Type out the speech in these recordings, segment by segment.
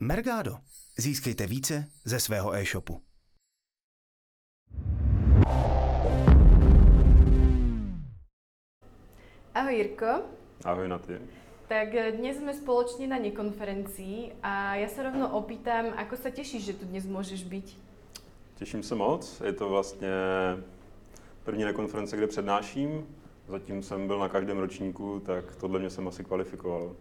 Mergado. Získejte více ze svého e-shopu. Ahoj Jirko. Ahoj na ty. Tak eh, dnes sme spoločne na nekonferencii a ja sa rovno opýtam, ako sa tešíš, že tu dnes môžeš byť? Těším se moc. Je to vlastně první nekonference, kde přednáším. Zatím jsem byl na každém ročníku, tak tohle mě jsem asi kvalifikoval.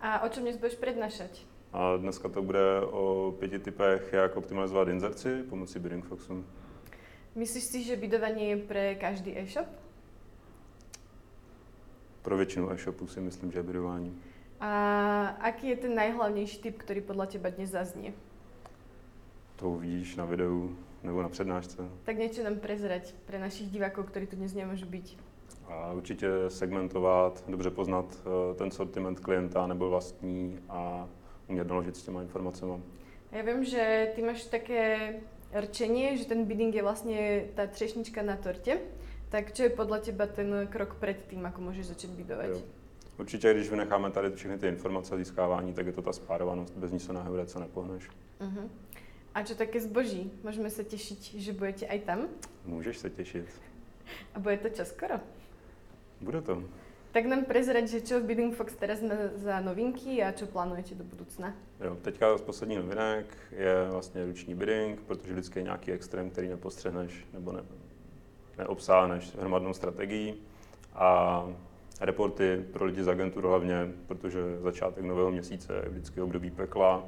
A o čom dnes budeš prednášať? A dneska to bude o pěti typech, jak optimalizovat inzerci pomocí Bidding Foxu. Myslíš si, že bidovanie je pre každý e-shop? Pro většinu e-shopů si myslím, že je bidování. A aký je ten najhlavnejší tip, ktorý podľa teba dnes zaznie? To uvidíš na videu nebo na přednášce. Tak niečo nám prezrať pre našich divákov, ktorí tu dnes nemôžu byť. A určitě segmentovat, dobře poznat eh, ten sortiment klienta nebo vlastní a umět naložit s těma informacemi. Ja viem, že ty máš také rčenie, že ten bidding je vlastne tá třešnička na torte. Tak čo je podľa teba ten krok pred tým, ako môžeš začať bidovať? Jo. Určitě, když vynecháme tady všechny ty informace a získávání, tak je to ta spárovanost, bez ní se na heurece nepohneš. Uh-huh. A čo také zboží? Môžeme sa tešiť, že budete aj tam? Můžeš se těšit. A bude to čoskoro? Bude to. Tak nám prezrať, že čo v Bidding Fox teraz má za novinky a čo plánujete do budoucna? Jo, teďka z poslední novinek je vlastně ruční bidding, protože vždycky je nějaký extrém, který nepostřehneš nebo ne, neobsáhneš hromadnou strategií. A reporty pro lidi z agenturu hlavně, protože začátek nového měsíce je vždycky období pekla,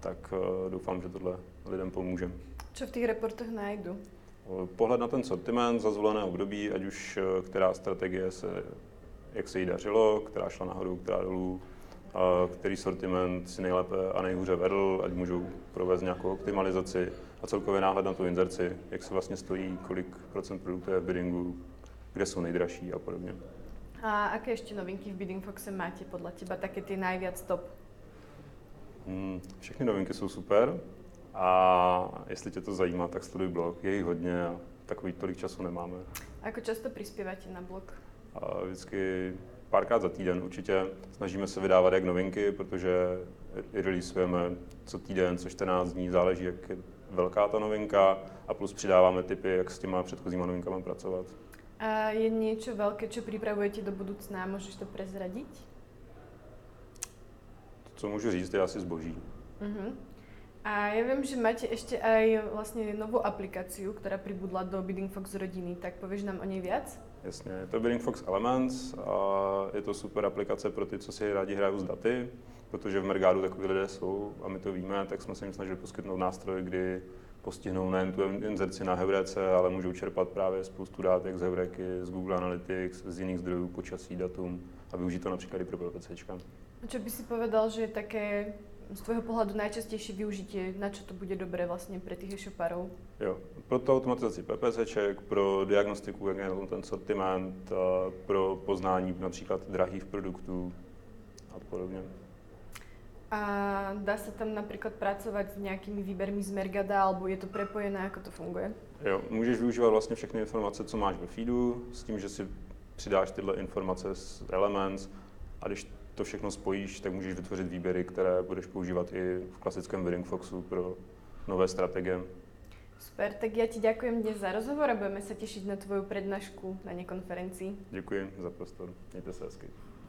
tak eh, doufám, že tohle lidem pomůže. Čo v tých reportoch nájdu? Pohled na ten sortiment za zvolené období, ať už eh, která strategie se, jak se jí dařilo, která šla nahoru, která dolů, a který sortiment si nejlépe a nejhůře vedl, ať můžou provést nějakou optimalizaci a celkově náhled na tu inzerci, jak se vlastně stojí, kolik procent produktů je v biddingu, kde jsou nejdražší a podobně. A aké ešte novinky v Bidding Foxe máte podľa teba, také tie najviac top? Hmm, všechny novinky jsou super a jestli tě to zajímá, tak studuj blog, je jich hodně a takový tolik času nemáme. Ako často prispievate na blog? Vždycky párkrát za týden určitě. Snažíme se vydávat jak novinky, protože i releaseujeme co týden, co 14 dní, záleží, jak je velká ta novinka a plus přidáváme tipy, jak s těma předchozíma novinkama pracovat. A je niečo veľké, čo pripravujete do budúcna? Môžeš to prezradiť? To, co můžu říct, je asi zboží. Uh-huh. A ja viem, že máte ešte aj vlastne novú aplikáciu, ktorá pribudla do Bidding Fox rodiny, tak povieš nám o nej viac? Jasně, je to Bidding Fox Elements a je to super aplikace pro ty, co si rádi hrajou s daty, protože v Mergádu takový lidé jsou a my to víme, tak jsme se jim snažili poskytnout nástroj, kdy postihnou nejen tu inzerci na Heurece, ale můžou čerpat právě spoustu dat, jak z Heureky, z Google Analytics, z jiných zdrojů, počasí, datum a využít to například i pro. A čo by si povedal, že je také z tvojho pohľadu najčastejšie využitie, na čo to bude dobré vlastne pre tých e-shopárov? Jo, pro tu automatizaci PPCček, pro diagnostiku, jak je na tom ten sortiment, pro poznání například drahých produktů a podobně. A dá sa tam napríklad pracovať s nejakými výbermi z Mergada, alebo je to prepojené, ako to funguje? Jo, můžeš využívat vlastně všechny informace, co máš ve feedu, s tím, že si přidáš tyhle informace z Elements a když to všechno spojíš, tak můžeš vytvořit výběry, které budeš používat i v klasickém Bidding Foxu pro nové strategie. Super, tak ja ti ďakujem dnes za rozhovor a budeme sa tešiť na tvoju prednášku na nekonferencii. Děkuji za prostor. Mějte se hezky.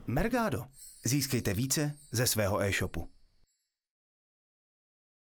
Mergado. Získejte více ze svého e-shopu.